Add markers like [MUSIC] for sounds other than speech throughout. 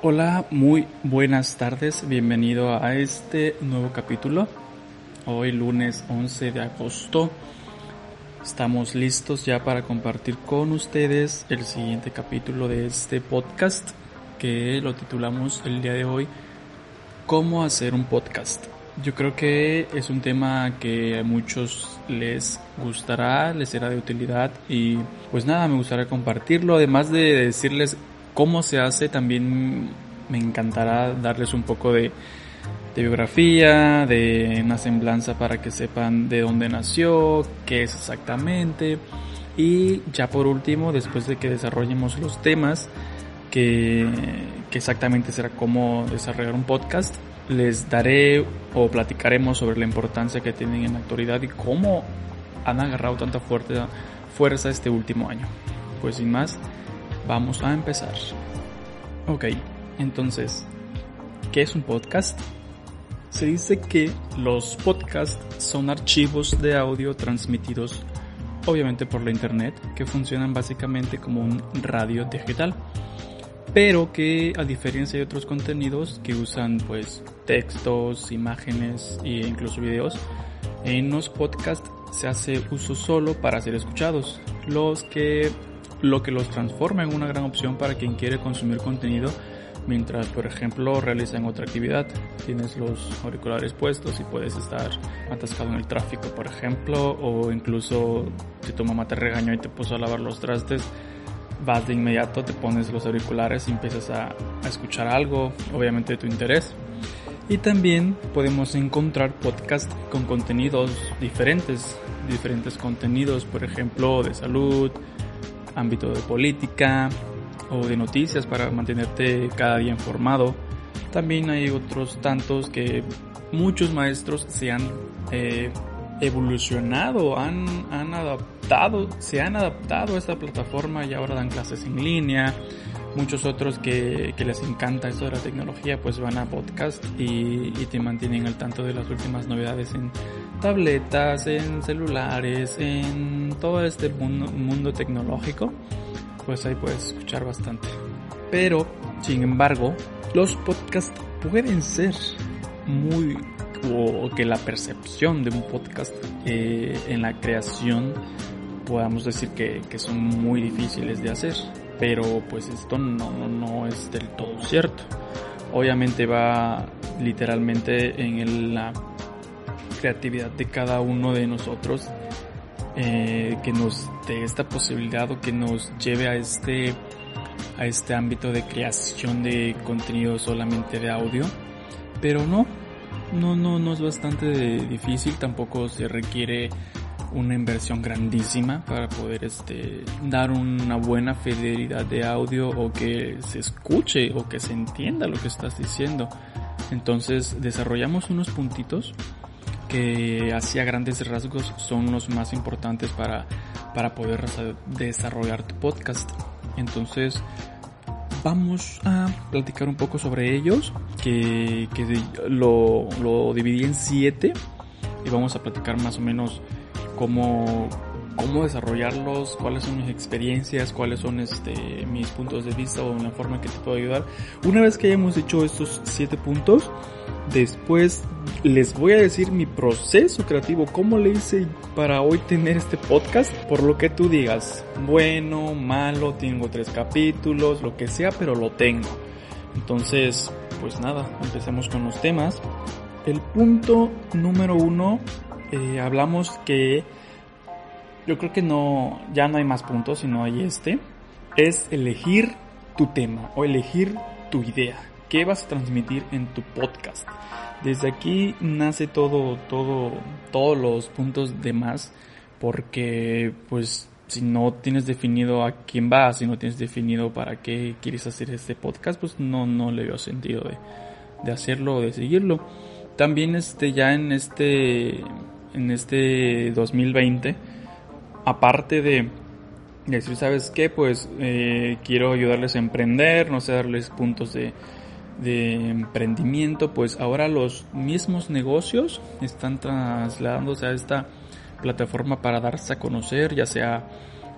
Hola, muy buenas tardes, bienvenido a este nuevo capítulo. Hoy lunes 11 de agosto estamos listos ya para compartir con ustedes el siguiente capítulo de este podcast que lo titulamos el día de hoy ¿Cómo hacer un podcast? Yo creo que es un tema que a muchos les gustará, les será de utilidad y pues nada, me gustaría compartirlo, además de decirles cómo se hace, también me encantará darles un poco de, biografía, de una semblanza para que sepan de dónde nació, qué es exactamente. Y ya por último, después de que desarrollemos los temas, que, que exactamente será cómo desarrollar un podcast, les daré o platicaremos sobre la importancia que tienen en la actualidad y cómo han agarrado tanta fuerza, fuerza este último año. Pues sin más, Vamos a empezar. Ok, entonces, ¿qué es un podcast? Se dice que los podcasts son archivos de audio transmitidos obviamente por la internet que funcionan básicamente como un radio digital pero que a diferencia de otros contenidos que usan pues textos, imágenes e incluso videos, en los podcasts se hace uso solo para ser escuchados. Los que lo que los transforma en una gran opción para quien quiere consumir contenido mientras por ejemplo realizan otra actividad. Tienes los auriculares puestos y puedes estar atascado en el tráfico por ejemplo o incluso si tu mamá te regañó y te puso a lavar los trastes vas de inmediato, te pones los auriculares y empiezas a, a escuchar algo obviamente de tu interés. Y también podemos encontrar podcasts con contenidos diferentes, diferentes contenidos, por ejemplo, de salud, ámbito de política o de noticias para mantenerte cada día informado. También hay otros tantos que muchos maestros se han eh, evolucionado, han, han adaptado, se han adaptado a esta plataforma y ahora dan clases en línea. Muchos otros que, les encanta eso de la tecnología pues van a podcast y, te mantienen al tanto de las últimas novedades en tabletas, en celulares, en todo este mundo, mundo tecnológico, pues ahí puedes escuchar bastante. Pero, sin embargo, los podcasts pueden ser muy o que la percepción de un podcast eh, en la creación podamos decir que, que, son muy difíciles de hacer pero pues esto no, no es del todo cierto. Obviamente va literalmente en la creatividad de cada uno de nosotros eh, que nos dé esta posibilidad o que nos lleve a este a este ámbito de creación de contenido solamente de audio. Pero no no no no es bastante difícil tampoco se requiere una inversión grandísima para poder este dar una buena fidelidad de audio o que se escuche o que se entienda lo que estás diciendo entonces desarrollamos unos puntitos que hacia grandes rasgos son los más importantes para, para poder desarrollar tu podcast. Entonces, vamos a platicar un poco sobre ellos, que, que lo, lo dividí en siete y vamos a platicar más o menos cómo, cómo desarrollarlos, cuáles son mis experiencias, cuáles son este, mis puntos de vista o la forma que te puedo ayudar. Una vez que hayamos hecho estos siete puntos, después les voy a decir mi proceso creativo, cómo le hice para hoy tener este podcast, por lo que tú digas, bueno, malo, tengo tres capítulos, lo que sea, pero lo tengo. Entonces, pues nada, empecemos con los temas. El punto número uno, eh, hablamos que yo creo que no, ya no hay más puntos, sino hay este, es elegir tu tema o elegir tu idea. ¿Qué vas a transmitir en tu podcast? Desde aquí nace todo, todo, todos los puntos de más, porque pues si no tienes definido a quién vas, si no tienes definido para qué quieres hacer este podcast, pues no, no le veo sentido de, de hacerlo o de seguirlo. También este, ya en este, en este 2020, aparte de decir, ¿sabes qué? Pues eh, quiero ayudarles a emprender, no sé, darles puntos de, emprendimiento, pues ahora los mismos negocios están trasladándose a esta plataforma para darse a conocer, ya sea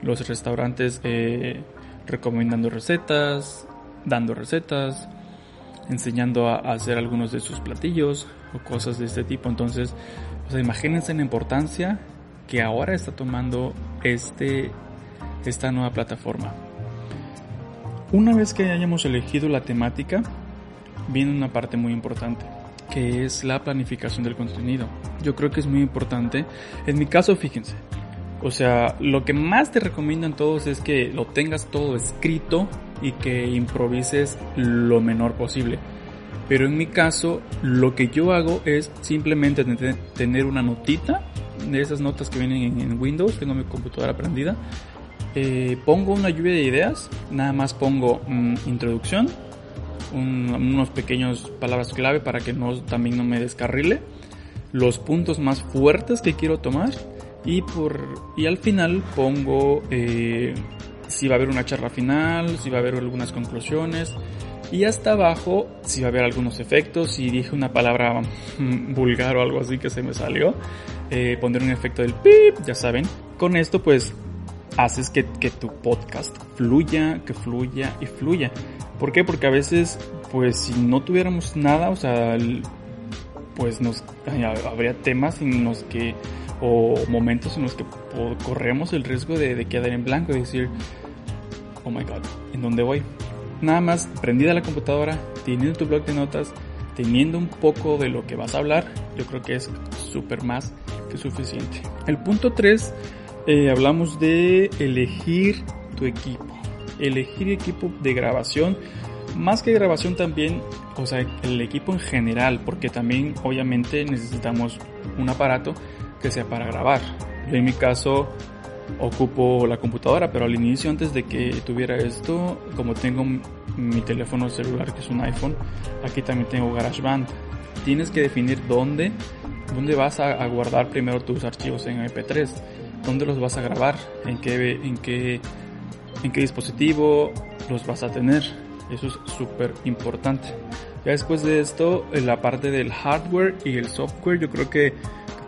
los restaurantes eh, recomendando recetas, dando recetas, enseñando a, hacer algunos de sus platillos o cosas de este tipo. Entonces, imagínense la importancia que ahora está tomando este, esta nueva plataforma. Una vez que hayamos elegido la temática, viene una parte muy importante que es la planificación del contenido. Yo creo que es muy importante. En mi caso, fíjense, o sea, lo que más te recomiendan todos es que lo tengas todo escrito y que improvises lo menor posible. Pero en mi caso, lo que yo hago es simplemente tener una notita de esas notas que vienen en Windows, tengo mi computadora prendida. Eh, pongo una lluvia de ideas, nada más pongo mm, introducción, unos pequeños palabras clave para que no, también no me descarrile, los puntos más fuertes que quiero tomar y, por, y al final pongo eh, si va a haber una charla final, si va a haber algunas conclusiones y hasta abajo si va a haber algunos efectos, si dije una palabra vulgar o algo así que se me salió, eh, poner un efecto del pip, ya saben. Con esto pues haces que, que tu podcast fluya, que fluya y fluya. ¿Por qué? Porque a veces, pues si no tuviéramos nada, o sea, pues nos habría temas en los que o momentos en los que corremos el riesgo de, quedar en blanco y decir, oh my god, ¿en dónde voy? Nada más prendida la computadora, teniendo tu blog de notas, teniendo un poco de lo que vas a hablar, yo creo que es súper más que suficiente. El punto 3, eh, hablamos de elegir tu equipo elegir equipo de grabación, más que grabación también, o sea, el equipo en general, porque también obviamente necesitamos un aparato que sea para grabar. Yo en mi caso ocupo la computadora, pero al inicio antes de que tuviera esto, como tengo mi teléfono celular que es un iPhone, aquí también tengo GarageBand. Tienes que definir dónde, dónde vas a, guardar primero tus archivos en MP3, dónde los vas a grabar, en qué, en qué en qué dispositivo los vas a tener. Eso es súper importante. Ya después de esto, la parte del hardware y el software yo creo que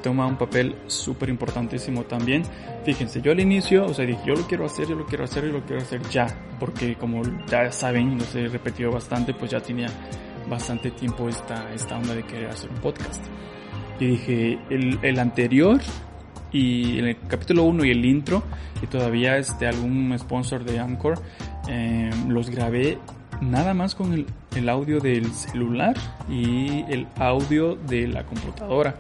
toma un papel súper importantísimo también. Fíjense, yo al inicio, o sea, dije, yo lo quiero hacer, yo lo quiero hacer y lo quiero hacer ya. Porque como ya saben, los he repetido bastante, pues ya tenía bastante tiempo esta, esta onda de querer hacer un podcast. Y dije, el, el anterior y el capítulo 1 y el intro y todavía este algún sponsor de Anchor eh, los grabé nada más con el, el, audio del celular y el audio de la computadora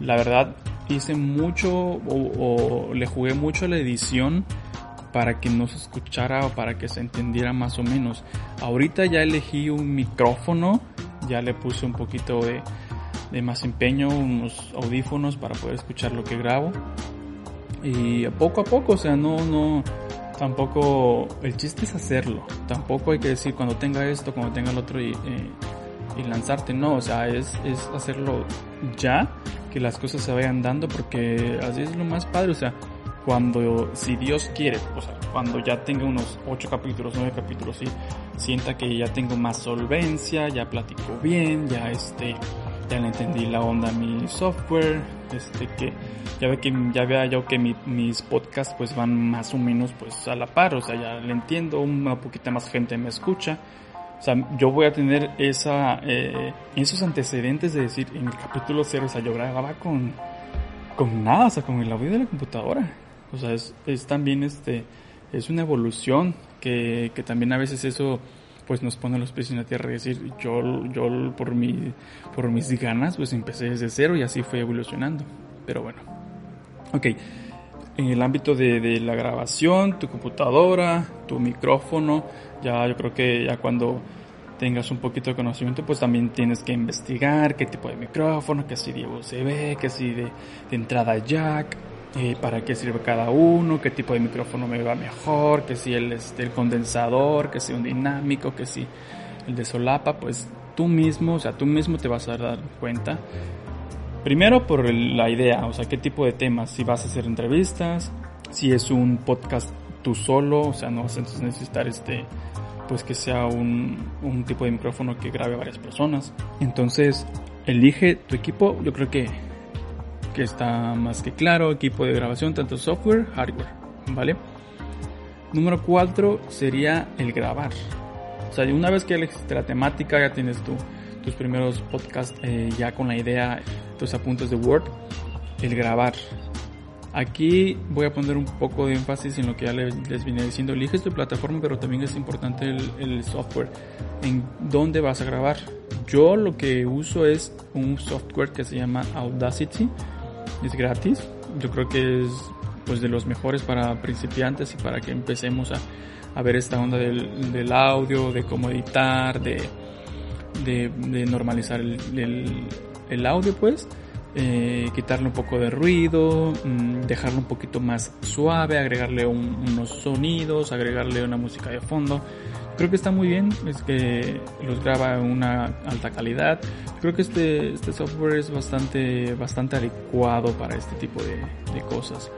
la verdad hice mucho o, le jugué mucho a la edición para que no se escuchara o para que se entendiera más o menos ahorita ya elegí un micrófono ya le puse un poquito de de más empeño, unos audífonos para poder escuchar lo que grabo. Y poco a poco, o sea, no, no, tampoco, el chiste es hacerlo. Tampoco hay que decir cuando tenga esto, cuando tenga el otro y, eh, y lanzarte, no, o sea, es, es hacerlo ya, que las cosas se vayan dando porque así es lo más padre, o sea, cuando, si Dios quiere, o sea, cuando ya tenga unos 8 capítulos, 9 capítulos y sienta que ya tengo más solvencia, ya platico bien, ya este, ya le entendí la onda a mi software, este que ya ve que ya vea yo que mis podcasts pues van más o menos pues a la par, o sea, ya le entiendo, una poquita más gente me escucha. Sea, yo voy a tener esa, eh, esos antecedentes de decir, en el capítulo 0, o sea, yo grababa con, con nada, o sea, con el audio de la computadora. O sea, es, es también este, es una evolución que, que también a veces eso pues nos pone los pies en la tierra y decir, yo, yo por, mi, por mis ganas, pues empecé desde cero y así fue evolucionando. Pero bueno, ok. En el ámbito de, la grabación, tu computadora, tu micrófono, ya yo creo que ya cuando tengas un poquito de conocimiento, pues también tienes que investigar qué tipo de micrófono, qué si de USB, qué si de, entrada jack, eh, para qué sirve cada uno, qué tipo de micrófono me va mejor, que si el, este, condensador, que si un dinámico, que si el de solapa, pues tú mismo, o sea, tú mismo te vas a dar cuenta. Primero por la idea, o sea, qué tipo de temas, si vas a hacer entrevistas, si es un podcast tú solo, o sea, no vas a necesitar este, pues que sea un, un tipo de micrófono que grabe a varias personas. Entonces, elige tu equipo, yo creo que, que está más que claro, equipo de grabación, tanto software, hardware, ¿vale? Número 4 sería el grabar. O sea, una vez que elegiste la temática, ya tienes tu, tus primeros podcasts eh, ya con la idea, tus apuntes de Word, el grabar. Aquí voy a poner un poco de énfasis en lo que ya les, vine diciendo. Eliges tu plataforma, pero también es importante el, el, software. En dónde vas a grabar. Yo lo que uso es un software que se llama Audacity. Es gratis. Yo creo que es pues de los mejores para principiantes y para que empecemos a, a ver esta onda del, del audio, de cómo editar, de, de, de normalizar el, el, el, audio pues, eh, quitarle un poco de ruido, mmm, dejarlo un poquito más suave, agregarle un, unos sonidos, agregarle una música de fondo. Creo que está muy bien, es que los graba en una alta calidad. Creo que este, este software es bastante, bastante adecuado para este tipo de, de cosas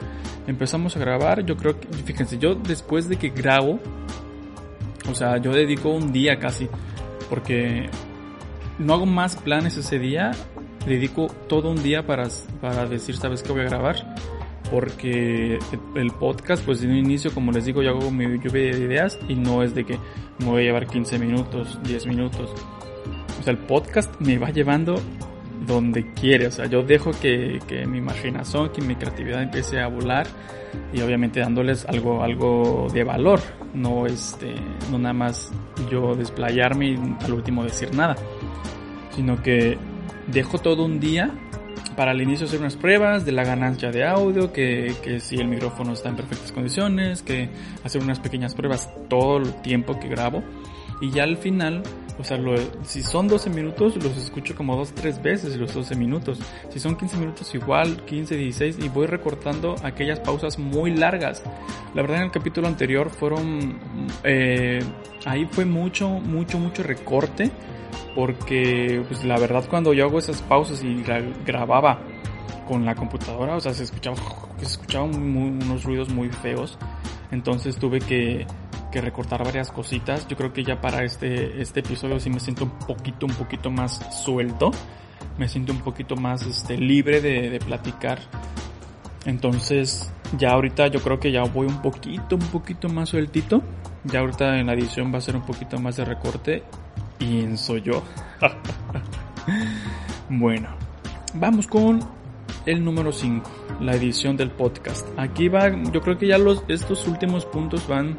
empezamos a grabar, yo creo que, fíjense, yo después de que grabo, o sea, yo dedico un día casi, porque no hago más planes ese día, dedico todo un día para, para decir, ¿sabes qué voy a grabar? Porque el podcast, pues de un inicio, como les digo, yo hago mi lluvia de ideas y no es de que me voy a llevar 15 minutos, 10 minutos. O sea, el podcast me va llevando donde quiere. O sea, yo dejo que, que, mi imaginación, que mi creatividad empiece a volar y obviamente dándoles algo, algo de valor. No este, no nada más yo desplayarme y al último decir nada. Sino que dejo todo un día para al inicio hacer unas pruebas de la ganancia de audio, que, que si el micrófono está en perfectas condiciones, que hacer unas pequeñas pruebas todo el tiempo que grabo. Y ya al final o sea, lo, si son 12 minutos, los escucho como dos, tres veces los 12 minutos. Si son 15 minutos, igual, 15, 16, y voy recortando aquellas pausas muy largas. La verdad, en el capítulo anterior fueron, eh, ahí fue mucho, mucho, mucho recorte, porque, pues la verdad, cuando yo hago esas pausas y grababa con la computadora, o sea, se escuchaba, se escuchaban unos ruidos muy feos. Entonces tuve que que recortar varias cositas. Yo creo que ya para este, este episodio sí me siento un poquito, un poquito más suelto. Me siento un poquito más este, libre de, platicar. Entonces, ya ahorita yo creo que ya voy un poquito, un poquito más sueltito. Ya ahorita en la edición va a ser un poquito más de recorte. Y soy yo. [LAUGHS] bueno, vamos con el número 5, la edición del podcast. Aquí va, yo creo que ya los, estos últimos puntos van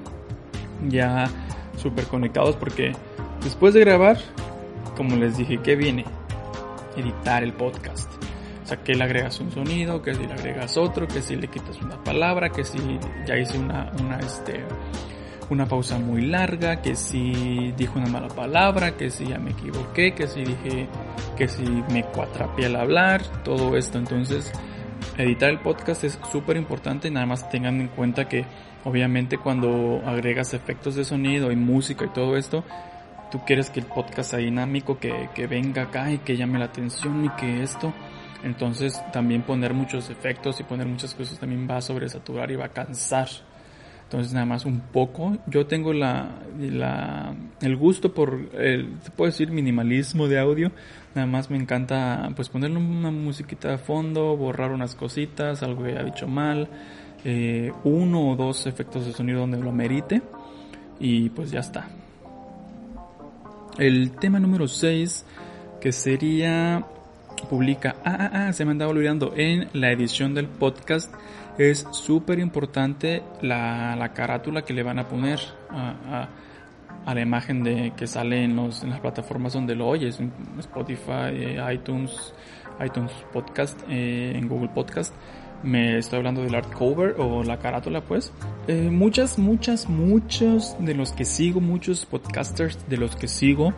ya súper conectados porque después de grabar, como les dije, ¿qué viene? Editar el podcast. O sea, que le agregas un sonido, que si le agregas otro, que si le quitas una palabra, que si ya hice una, una, este, una pausa muy larga, que si dijo una mala palabra, que si ya me equivoqué, que si dije, que si me cuatrapié al hablar, todo esto. Entonces, editar el podcast es súper importante nada más tengan en cuenta que obviamente cuando agregas efectos de sonido y música y todo esto, tú quieres que el podcast sea dinámico, que, que venga acá y que llame la atención y que esto. Entonces también poner muchos efectos y poner muchas cosas también va a sobresaturar y va a cansar. Entonces nada más un poco. Yo tengo la, la el gusto por el, se puede decir minimalismo de audio. Nada más me encanta pues ponerle una musiquita de fondo, borrar unas cositas, algo que haya dicho mal, eh, uno o dos efectos de sonido donde lo merite y pues ya está. El tema número 6 que sería publica, ah, ah, ah, se me andaba olvidando, en la edición del podcast es súper importante la, la, carátula que le van a poner a, la imagen de que sale en, los, en las plataformas donde lo oyes, Spotify, eh, iTunes, iTunes Podcast, eh, en Google Podcast me estoy hablando del art cover o la carátula pues eh, muchas muchas muchos de los que sigo muchos podcasters de los que sigo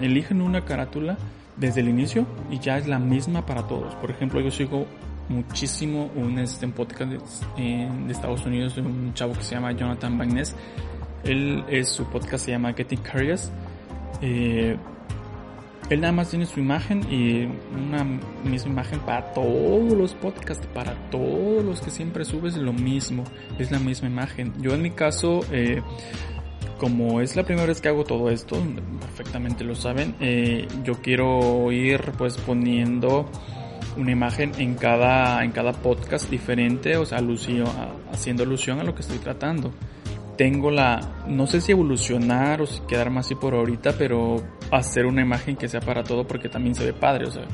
eligen una carátula desde el inicio y ya es la misma para todos por ejemplo yo sigo muchísimo un, este, podcast de, Estados Unidos de un chavo que se llama Jonathan Van Él es su podcast se llama Getting Curious. Eh, él nada más tiene su imagen y una misma imagen para todos los podcasts, para todos los que siempre subes lo mismo, es la misma imagen. Yo en mi caso, eh, como es la primera vez que hago todo esto, perfectamente lo saben, eh, yo quiero ir pues poniendo una imagen en cada, en cada podcast diferente, o sea, haciendo alusión a lo que estoy tratando tengo la, no sé si evolucionar o si quedarme así por ahorita, pero hacer una imagen que sea para todo porque también se ve padre, o sea,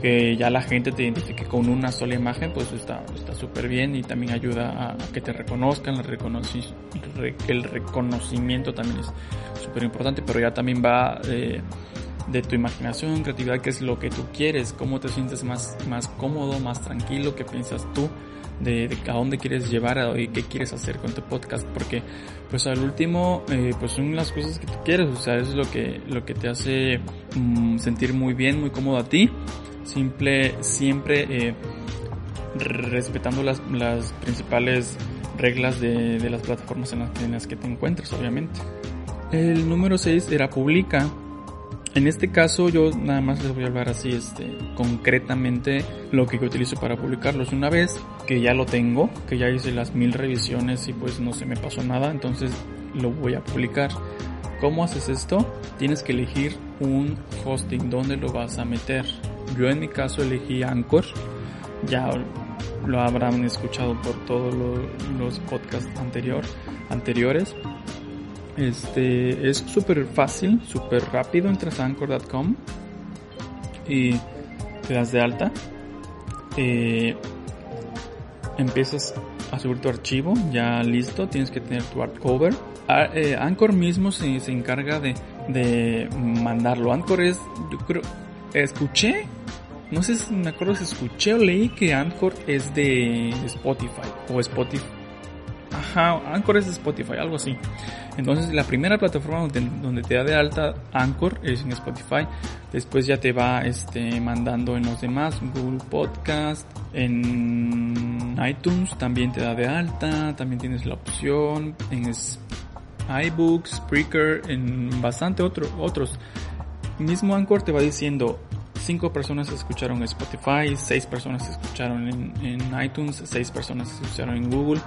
que ya la gente te identifique con una sola imagen, pues está súper bien y también ayuda a, que te reconozcan, el, reconocimiento también es súper importante, pero ya también va de, de tu imaginación, creatividad, qué es lo que tú quieres, cómo te sientes más, más cómodo, más tranquilo, qué piensas tú de, a dónde quieres llevar y qué quieres hacer con tu podcast, porque pues al último, eh, pues son las cosas que tú quieres, o sea, eso es lo que, lo que te hace mm, sentir muy bien, muy cómodo a ti, simple, siempre eh, respetando las, las principales reglas de, de las plataformas en las, en las que te encuentres, obviamente. El número 6 era publica. En este caso yo nada más les voy a hablar así este concretamente lo que utilizo para publicarlos. Una vez que ya lo tengo, que ya hice las mil revisiones y pues no se me pasó nada, entonces lo voy a publicar. ¿Cómo haces esto? Tienes que elegir un hosting donde lo vas a meter. Yo en mi caso elegí Anchor. Ya lo habrán escuchado por todos los podcasts anterior, anteriores. Este es súper fácil, súper rápido. Entras a anchor.com y te das de alta. Eh, empiezas a subir tu archivo ya listo. Tienes que tener tu art cover. Ah, eh, Anchor mismo se, se encarga de, de mandarlo. Anchor es, yo creo, escuché no sé si me acuerdo si escuché o leí que Anchor es de Spotify o Spotify Ajá, Anchor es de Spotify, algo así. Entonces la primera plataforma donde, te da de alta Anchor es en Spotify. Después ya te va este, mandando en los demás, Google Podcast, en iTunes también te da de alta, también tienes la opción en iBooks, Spreaker, en bastante otro, otros. Mismo Anchor te va diciendo 5 personas escucharon en Spotify, 6 personas escucharon en, iTunes, 6 personas escucharon en Google.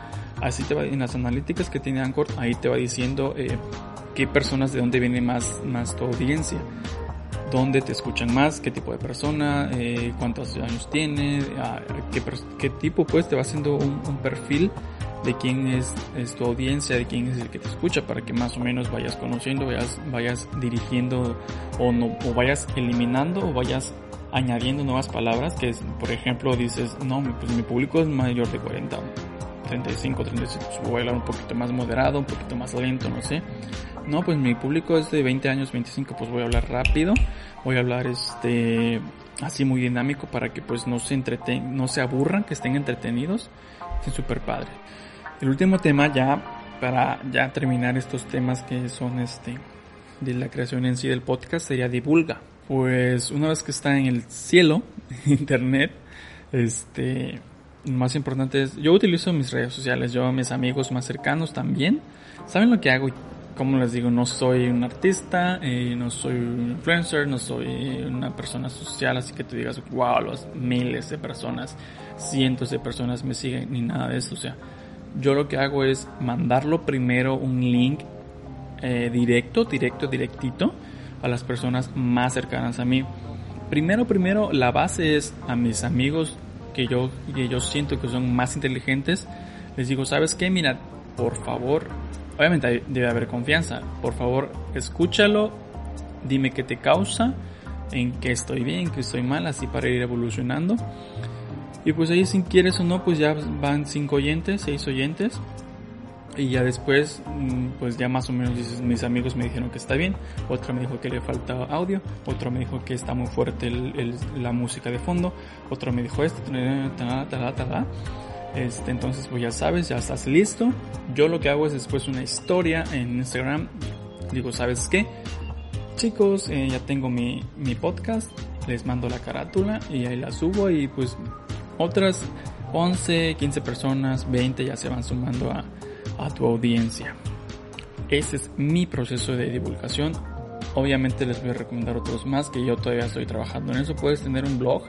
Así te va en las analíticas que tiene Anchor, ahí te va diciendo eh, qué personas, de dónde viene más, más tu audiencia, dónde te escuchan más, qué tipo de persona, eh, cuántos años tiene, qué, qué, tipo, pues te va haciendo un, un perfil de quién es, tu audiencia, de quién es el que te escucha, para que más o menos vayas conociendo, vayas, vayas dirigiendo o, no, o vayas eliminando o vayas añadiendo nuevas palabras, que es, por ejemplo, dices, no, pues mi público es mayor de 40, 35, 35, pues voy a hablar un poquito más moderado, un poquito más lento, no sé. No, pues mi público es de 20 años, 25, pues voy a hablar rápido, voy a hablar este así muy dinámico para que pues no se entreten, no se aburran, que estén entretenidos. Es súper padre. El último tema ya para ya terminar estos temas que son este de la creación en sí del podcast sería divulga. Pues una vez que está en el cielo, [LAUGHS] internet, este más importante es yo utilizo mis redes sociales, yo mis amigos más cercanos también saben lo que hago. Como les digo, no soy un artista, eh, no soy un influencer, no soy una persona social, así que tú digas, wow, los miles de personas, cientos de personas me siguen, ni nada de eso. O sea, yo lo que hago es mandarlo primero un link eh, directo, directo, directito a las personas más cercanas a mí. Primero, primero, la base es a mis amigos que yo, que yo siento que son más inteligentes. Les digo, ¿sabes qué? Mira, por favor, obviamente debe haber confianza. Por favor, escúchalo, dime qué te causa, en qué estoy bien, en qué estoy mal, así para ir evolucionando. Y pues ahí si quieres o no, pues ya van cinco oyentes, seis oyentes. Y ya después, mm, pues ya más o menos mis amigos me dijeron que está bien, otro me dijo que le falta audio, otro me dijo que está muy fuerte la música de fondo, otro me dijo esto, este, entonces pues ya sabes, ya estás listo. Yo lo que hago es después una historia en Instagram, digo, ¿sabes qué? Chicos, eh, ya tengo mi, mi podcast, les mando la carátula y ahí la subo y pues otras 11, 15 personas, 20 ya se van sumando a, a tu audiencia. Ese es mi proceso de divulgación. Obviamente les voy a recomendar otros más que yo todavía estoy trabajando en eso. Puedes tener un blog.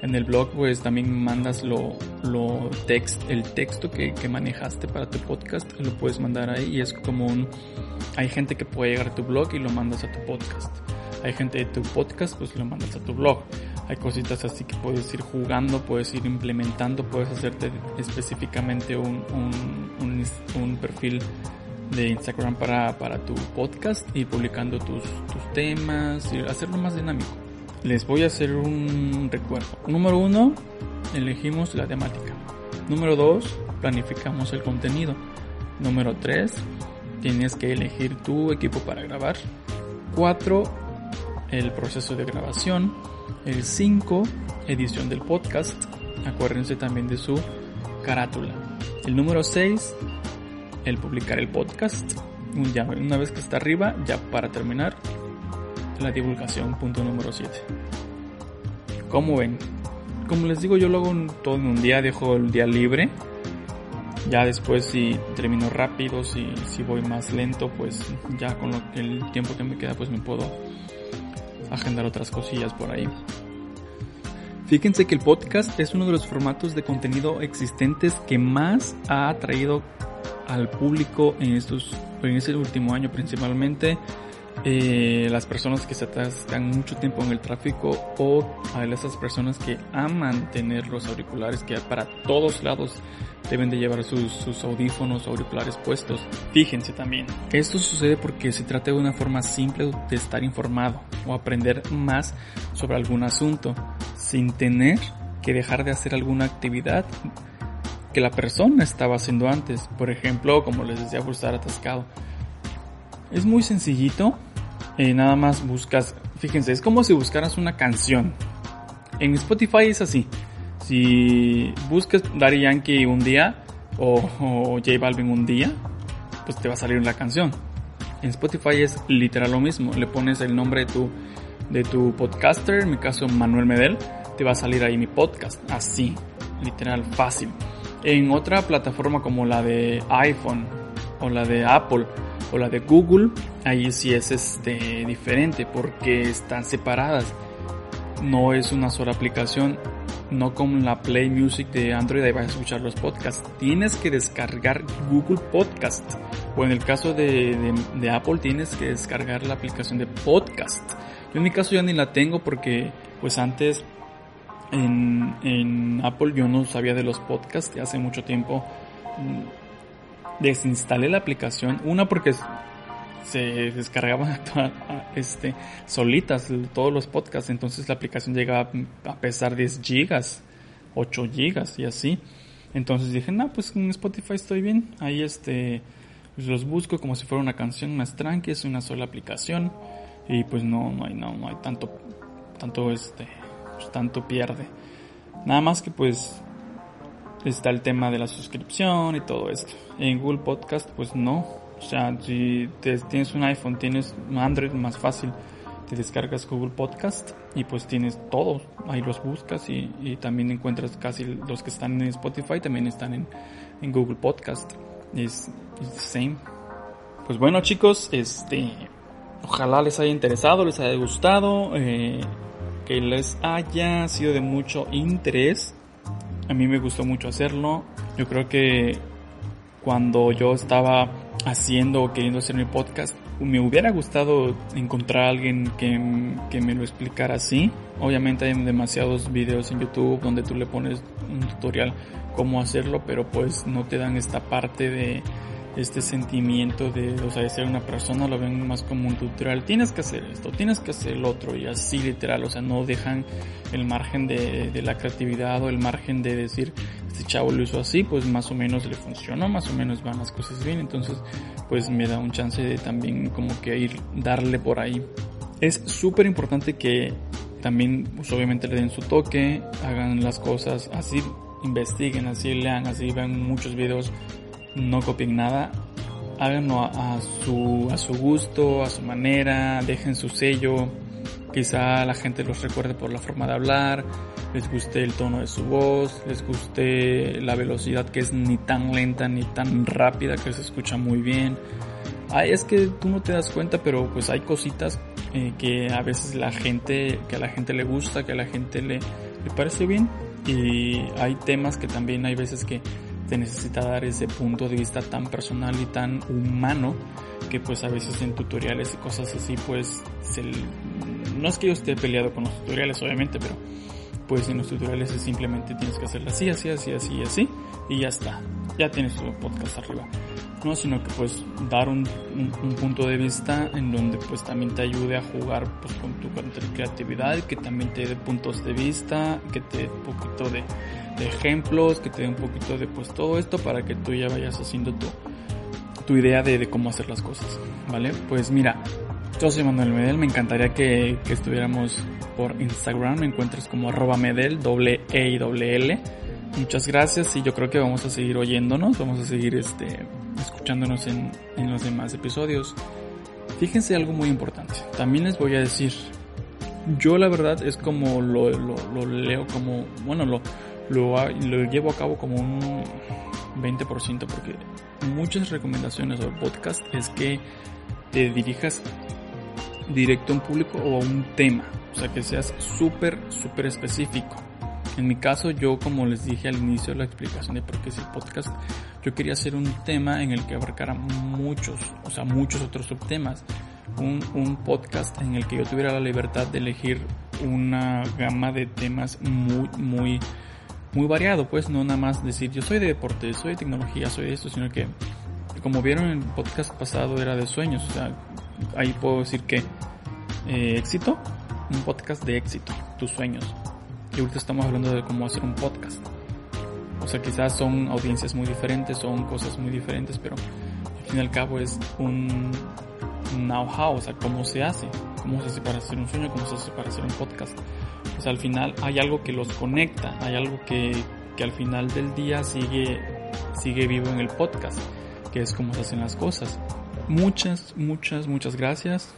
En el blog pues también mandas lo, lo text, el texto que, que manejaste para tu podcast, lo puedes mandar ahí y es como un... Hay gente que puede llegar a tu blog y lo mandas a tu podcast. Hay gente de tu podcast, pues lo mandas a tu blog. Hay cositas así que puedes ir jugando, puedes ir implementando, puedes hacerte específicamente un, un, un, un perfil de Instagram para, para, tu podcast y publicando tus, tus temas y hacerlo más dinámico. Les voy a hacer un recuerdo. Número uno, elegimos la temática. Número dos, planificamos el contenido. Número tres, tienes que elegir tu equipo para grabar. Cuatro, el proceso de grabación. El 5, edición del podcast. Acuérdense también de su carátula. El número 6, el publicar el podcast. una vez que está arriba, ya para terminar, la divulgación, punto número 7. ¿Cómo ven? Como les digo, yo lo hago todo en un día, dejo el día libre. Ya después si termino rápido, si, si voy más lento, pues ya con lo el tiempo que me queda, pues me puedo agendar otras cosillas por ahí. Fíjense que el podcast es uno de los formatos de contenido existentes que más ha atraído al público en estos en este último año principalmente eh, las personas que se atascan mucho tiempo en el tráfico o a esas personas que aman tener los auriculares que para todos lados deben de llevar sus, sus audífonos auriculares puestos. Fíjense también, esto sucede porque se trata de una forma simple de estar informado o aprender más sobre algún asunto sin tener que dejar de hacer alguna actividad que la persona estaba haciendo antes. Por ejemplo, como les decía, estar atascado. Es muy sencillito nada más buscas, fíjense, es como si buscaras una canción. En Spotify es así. Si buscas Daddy Yankee un día o, o J Balvin un día, pues te va a salir la canción. En Spotify es literal lo mismo. Le pones el nombre de tu, de tu podcaster, en mi caso Manuel Medel, te va a salir ahí mi podcast. Así, literal, fácil. En otra plataforma como la de iPhone o la de Apple, o la de Google, ahí sí es este, diferente porque están separadas. No es una sola aplicación, no como la Play Music de Android ahí vas a escuchar los podcasts. Tienes que descargar Google Podcast. O en el caso de, Apple tienes que descargar la aplicación de podcast. Yo en mi caso ya ni la tengo porque pues antes en, Apple yo no sabía de los podcasts hace mucho tiempo desinstalé la aplicación. Una porque se descargaban [LAUGHS] este, solitas todos los podcasts, entonces la aplicación llegaba a pesar 10 gigas, 8 gigas y así. Entonces dije, no, pues en Spotify estoy bien. Ahí este, pues los busco como si fuera una canción más tranqui, es una sola aplicación. Y pues no, no hay, no, no hay tanto, tanto este, pues tanto pierde. Nada más que pues está el tema de la suscripción y todo esto. En Google Podcast, pues no. O sea, si tienes un iPhone, tienes un Android, más fácil. Te descargas Google Podcast y pues tienes todo. Ahí los buscas y, también encuentras casi los que están en Spotify también están en, en Google Podcast. Es the same. Pues bueno chicos, este, ojalá les haya interesado, les haya gustado, eh, que les haya sido de mucho interés a mí me gustó mucho hacerlo. Yo creo que cuando yo estaba haciendo o queriendo hacer mi podcast, me hubiera gustado encontrar a alguien que, que, me lo explicara así. Obviamente hay demasiados videos en YouTube donde tú le pones un tutorial cómo hacerlo, pero pues no te dan esta parte de este sentimiento de, o sea, de ser una persona, lo ven más como un tutorial. Tienes que hacer esto, tienes que hacer el otro y así literal, o sea, no dejan el margen de, de la creatividad o el margen de decir, este chavo lo hizo así, pues más o menos le funcionó, más o menos van las cosas bien, entonces pues me da un chance de también como que ir, darle por ahí. Es súper importante que también, pues obviamente le den su toque, hagan las cosas así, investiguen, así lean, así vean muchos videos no copien nada, háganlo a, su, a su gusto, a su manera, dejen su sello, quizá la gente los recuerde por la forma de hablar, les guste el tono de su voz, les guste la velocidad que es ni tan lenta ni tan rápida, que se escucha muy bien. Ay, es que tú no te das cuenta, pero pues hay cositas eh, que a veces la gente, que a la gente le gusta, que a la gente le, le parece bien. Y hay temas que también hay veces que te necesita dar ese punto de vista tan personal y tan humano que pues a veces en tutoriales y cosas así pues no es que yo esté peleado con los tutoriales obviamente pero pues en los tutoriales es simplemente tienes que hacerlo así así así así así y ya está. Ya tienes tu podcast arriba. No sino que pues dar un, un, punto de vista en donde pues también te ayude a jugar pues con tu, con tu creatividad que también te dé puntos de vista que te dé un poquito de de ejemplos, que te dé un poquito de pues todo esto para que tú ya vayas haciendo tu, tu idea de, de cómo hacer las cosas, ¿vale? Pues mira, yo soy Manuel Medel, me encantaría que, que estuviéramos por Instagram, me encuentres como arroba medel, doble E y doble L. Muchas gracias y yo creo que vamos a seguir oyéndonos, vamos a seguir este, escuchándonos en, en los demás episodios. Fíjense algo muy importante, también les voy a decir, yo la verdad es como lo, lo, lo leo como, bueno, lo, lo, lo llevo a cabo como un 20% porque muchas recomendaciones sobre podcast es que te dirijas directo a un público o a un tema, o sea que seas súper, súper específico. En mi caso, yo como les dije al inicio de la explicación de por qué es el podcast, yo quería hacer un tema en el que abarcara muchos, o sea, muchos otros subtemas. Un, un podcast en el que yo tuviera la libertad de elegir una gama de temas muy, muy muy variado, pues no nada más decir yo soy de deporte, soy de tecnología, soy de esto, sino que como vieron en el podcast pasado era de sueños, o sea, ahí puedo decir que eh, éxito, un podcast de éxito, tus sueños. Y ahorita estamos hablando de cómo hacer un podcast. O sea, quizás son audiencias muy diferentes, son cosas muy diferentes, pero al fin y al cabo es un know-how, o sea, cómo se hace, cómo se hace para hacer un sueño, cómo se hace para hacer un podcast. O sea, al final hay algo que los conecta, hay algo que, que al final del día sigue, sigue vivo en el podcast, que es cómo se hacen las cosas. Muchas, muchas, muchas gracias.